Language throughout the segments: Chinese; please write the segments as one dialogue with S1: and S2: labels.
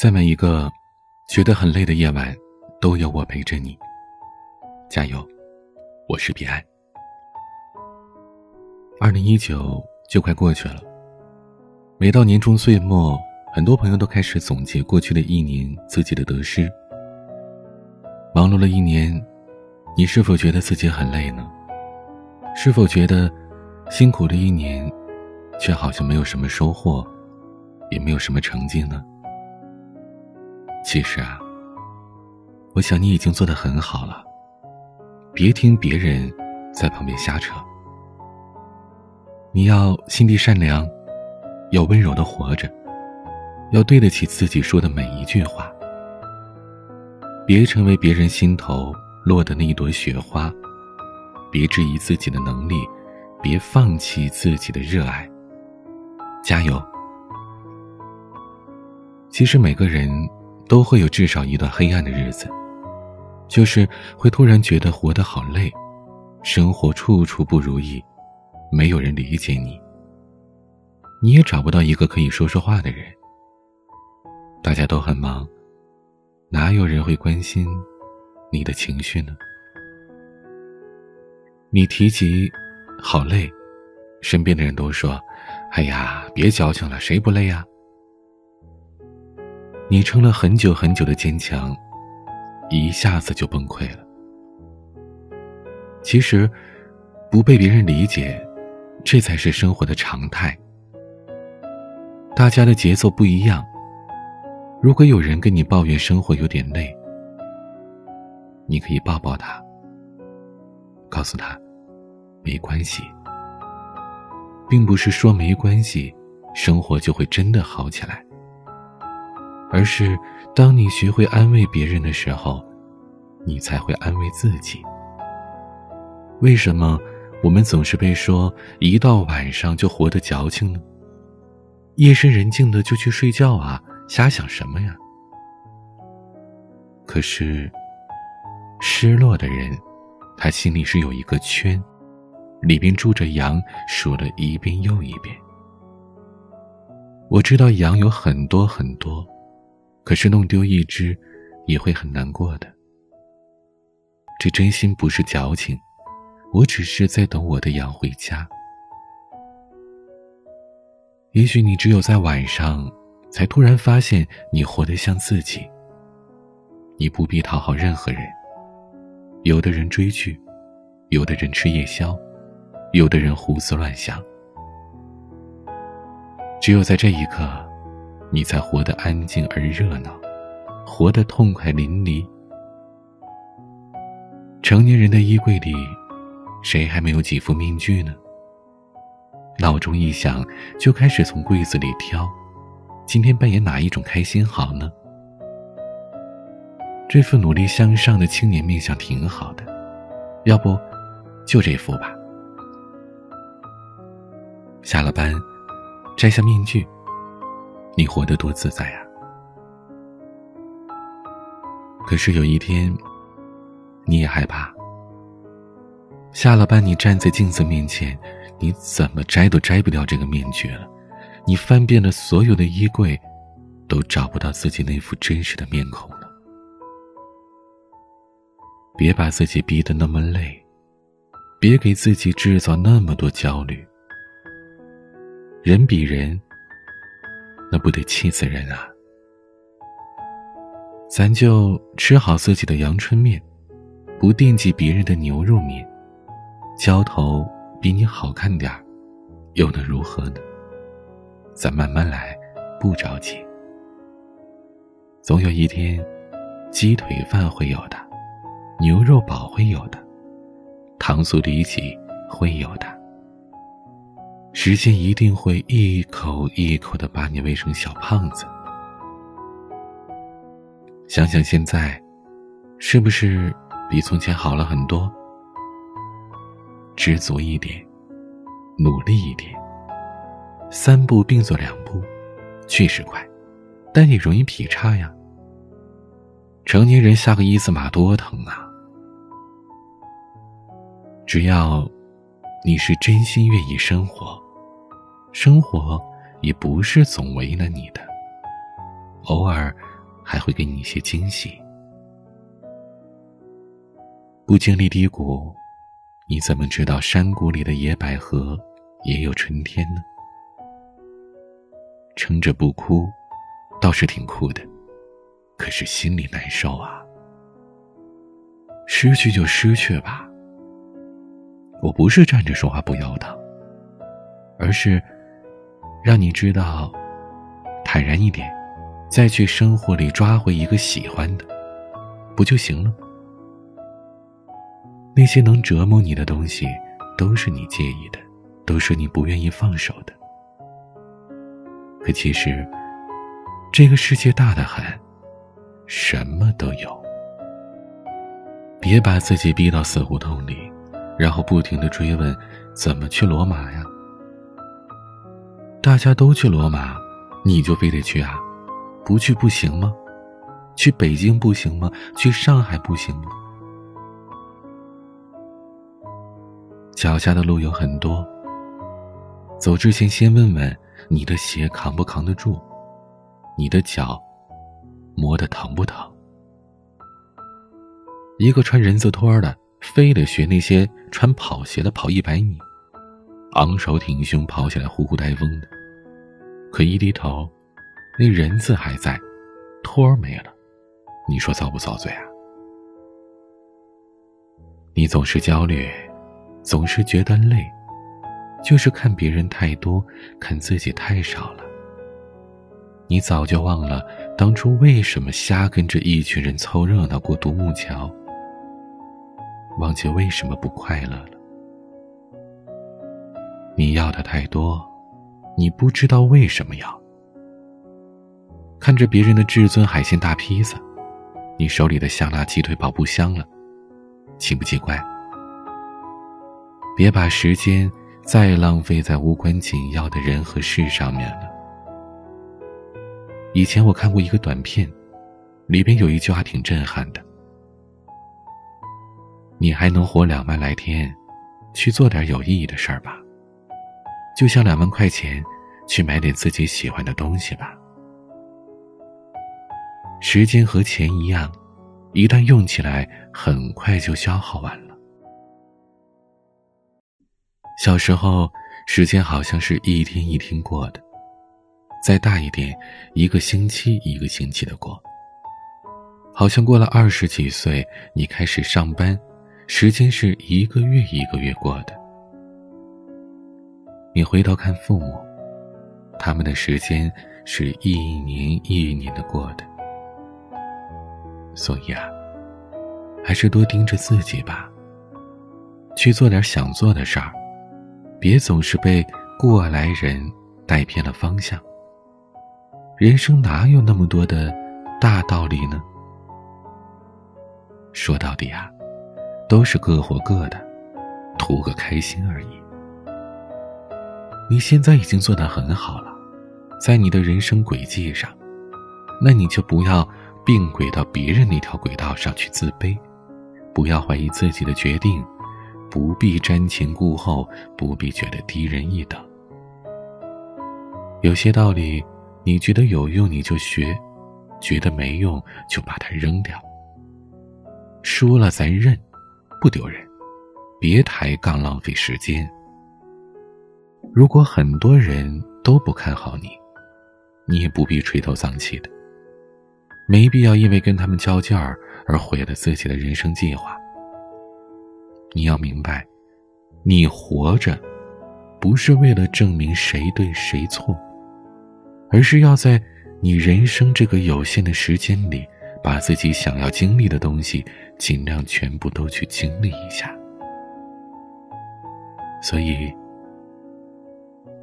S1: 在每一个觉得很累的夜晚，都有我陪着你。加油，我是彼岸。二零一九就快过去了，每到年终岁末，很多朋友都开始总结过去的一年自己的得失。忙碌了一年，你是否觉得自己很累呢？是否觉得辛苦的一年，却好像没有什么收获，也没有什么成绩呢？其实啊，我想你已经做得很好了。别听别人在旁边瞎扯。你要心地善良，要温柔的活着，要对得起自己说的每一句话。别成为别人心头落的那一朵雪花，别质疑自己的能力，别放弃自己的热爱。加油！其实每个人。都会有至少一段黑暗的日子，就是会突然觉得活得好累，生活处处不如意，没有人理解你，你也找不到一个可以说说话的人。大家都很忙，哪有人会关心你的情绪呢？你提及好累，身边的人都说：“哎呀，别矫情了，谁不累呀？”你撑了很久很久的坚强，一下子就崩溃了。其实，不被别人理解，这才是生活的常态。大家的节奏不一样。如果有人跟你抱怨生活有点累，你可以抱抱他，告诉他，没关系，并不是说没关系，生活就会真的好起来。而是，当你学会安慰别人的时候，你才会安慰自己。为什么我们总是被说一到晚上就活得矫情呢？夜深人静的就去睡觉啊，瞎想什么呀？可是，失落的人，他心里是有一个圈，里边住着羊，数了一遍又一遍。我知道羊有很多很多。可是弄丢一只，也会很难过的。这真心不是矫情，我只是在等我的羊回家。也许你只有在晚上，才突然发现你活得像自己。你不必讨好任何人。有的人追剧，有的人吃夜宵，有的人胡思乱想。只有在这一刻。你才活得安静而热闹，活得痛快淋漓。成年人的衣柜里，谁还没有几副面具呢？闹钟一响，就开始从柜子里挑，今天扮演哪一种开心好呢？这副努力向上的青年面相挺好的，要不就这副吧。下了班，摘下面具。你活得多自在啊！可是有一天，你也害怕。下了班，你站在镜子面前，你怎么摘都摘不掉这个面具了。你翻遍了所有的衣柜，都找不到自己那副真实的面孔了。别把自己逼得那么累，别给自己制造那么多焦虑。人比人。那不得气死人啊！咱就吃好自己的阳春面，不惦记别人的牛肉面。浇头比你好看点儿，又能如何呢？咱慢慢来，不着急。总有一天，鸡腿饭会有的，牛肉堡会有的，糖醋里脊会有的。时间一定会一口一口的把你喂成小胖子。想想现在，是不是比从前好了很多？知足一点，努力一点，三步并作两步，确实快，但也容易劈叉呀。成年人下个一字马多疼啊！只要。你是真心愿意生活，生活也不是总为难你的。偶尔还会给你一些惊喜。不经历低谷，你怎么知道山谷里的野百合也有春天呢？撑着不哭，倒是挺酷的，可是心里难受啊。失去就失去吧。我不是站着说话不腰疼，而是让你知道，坦然一点，再去生活里抓回一个喜欢的，不就行了吗？那些能折磨你的东西，都是你介意的，都是你不愿意放手的。可其实，这个世界大得很，什么都有。别把自己逼到死胡同里，然后不停的追问，怎么去罗马呀？大家都去罗马，你就非得去啊？不去不行吗？去北京不行吗？去上海不行吗？脚下的路有很多，走之前先问问你的鞋扛不扛得住，你的脚磨得疼不疼？一个穿人字拖的，非得学那些穿跑鞋的跑一百米，昂首挺胸跑起来呼呼带风的，可一低头，那人字还在，托儿没了，你说遭不遭罪啊？你总是焦虑，总是觉得累，就是看别人太多，看自己太少了。你早就忘了当初为什么瞎跟着一群人凑热闹过独木桥。忘记为什么不快乐了。你要的太多，你不知道为什么要。看着别人的至尊海鲜大披萨，你手里的香辣鸡腿堡不香了，奇不奇怪？别把时间再浪费在无关紧要的人和事上面了。以前我看过一个短片，里边有一句话挺震撼的。你还能活两万来天，去做点有意义的事儿吧。就像两万块钱，去买点自己喜欢的东西吧。时间和钱一样，一旦用起来，很快就消耗完了。小时候，时间好像是一天一天过的；再大一点，一个星期一个星期的过。好像过了二十几岁，你开始上班。时间是一个月一个月过的，你回头看父母，他们的时间是一年一年的过的。所以啊，还是多盯着自己吧，去做点想做的事儿，别总是被过来人带偏了方向。人生哪有那么多的大道理呢？说到底啊。都是各活各的，图个开心而已。你现在已经做得很好了，在你的人生轨迹上，那你就不要并轨到别人那条轨道上去自卑，不要怀疑自己的决定，不必瞻前顾后，不必觉得低人一等。有些道理，你觉得有用你就学，觉得没用就把它扔掉。输了咱认。不丢人，别抬杠浪费时间。如果很多人都不看好你，你也不必垂头丧气的，没必要因为跟他们较劲儿而毁了自己的人生计划。你要明白，你活着，不是为了证明谁对谁错，而是要在你人生这个有限的时间里。把自己想要经历的东西，尽量全部都去经历一下。所以，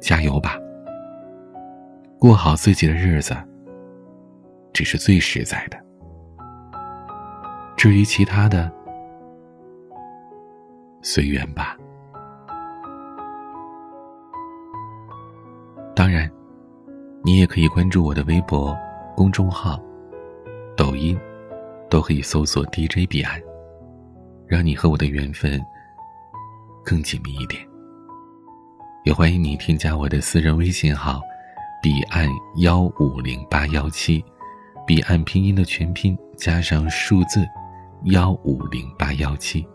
S1: 加油吧！过好自己的日子，只是最实在的。至于其他的，随缘吧。当然，你也可以关注我的微博公众号。抖音，都可以搜索 DJ 彼岸，让你和我的缘分更紧密一点。也欢迎你添加我的私人微信号，彼岸幺五零八幺七，彼岸拼音的全拼加上数字幺五零八幺七。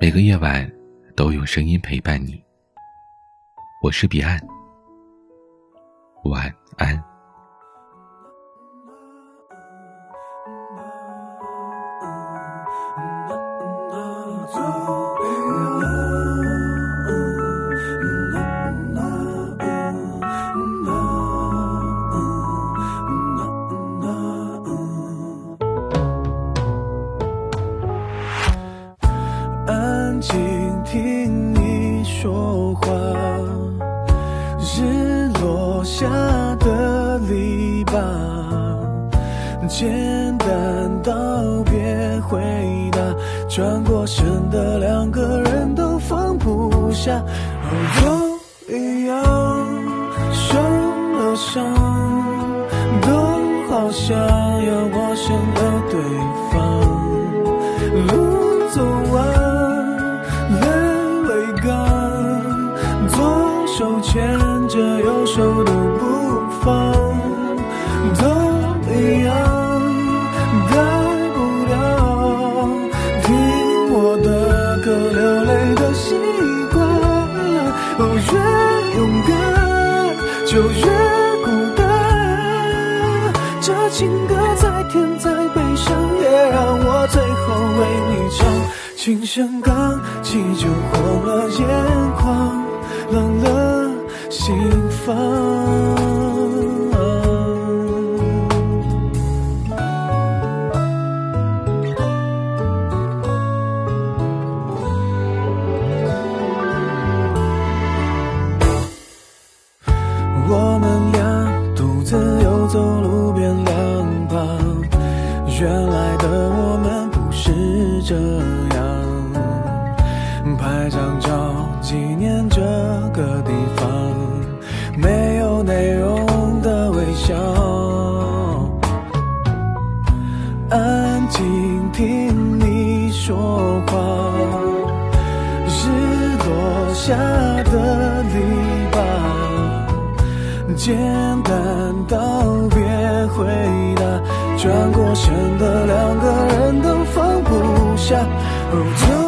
S1: 每个夜晚都有声音陪伴你。我是彼岸，晚安。
S2: 牵着右手的不放都一样改不了听我的歌流泪的习惯哦越勇敢就越孤单这情歌再甜再悲伤也让我最后为你唱琴声刚起就红了眼眶冷了心房。安静听你说话，日落下的篱笆。简单道别回答，转过身的两个人都放不下，就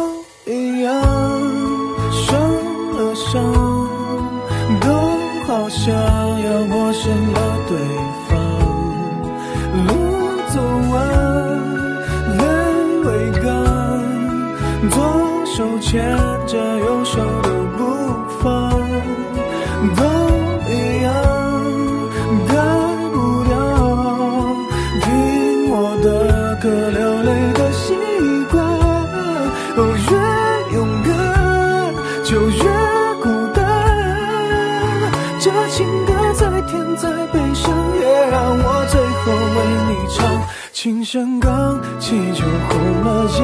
S2: 再甜再悲伤，也让我最后为你唱琴声刚起，就红了眼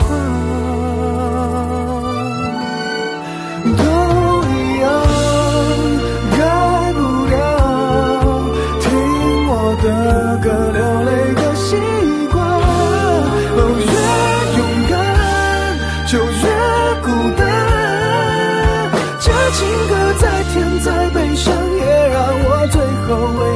S2: 眶。都一样，改不了听我的歌流泪的习惯。哦越勇敢，就越孤单。这情歌再甜再悲伤，最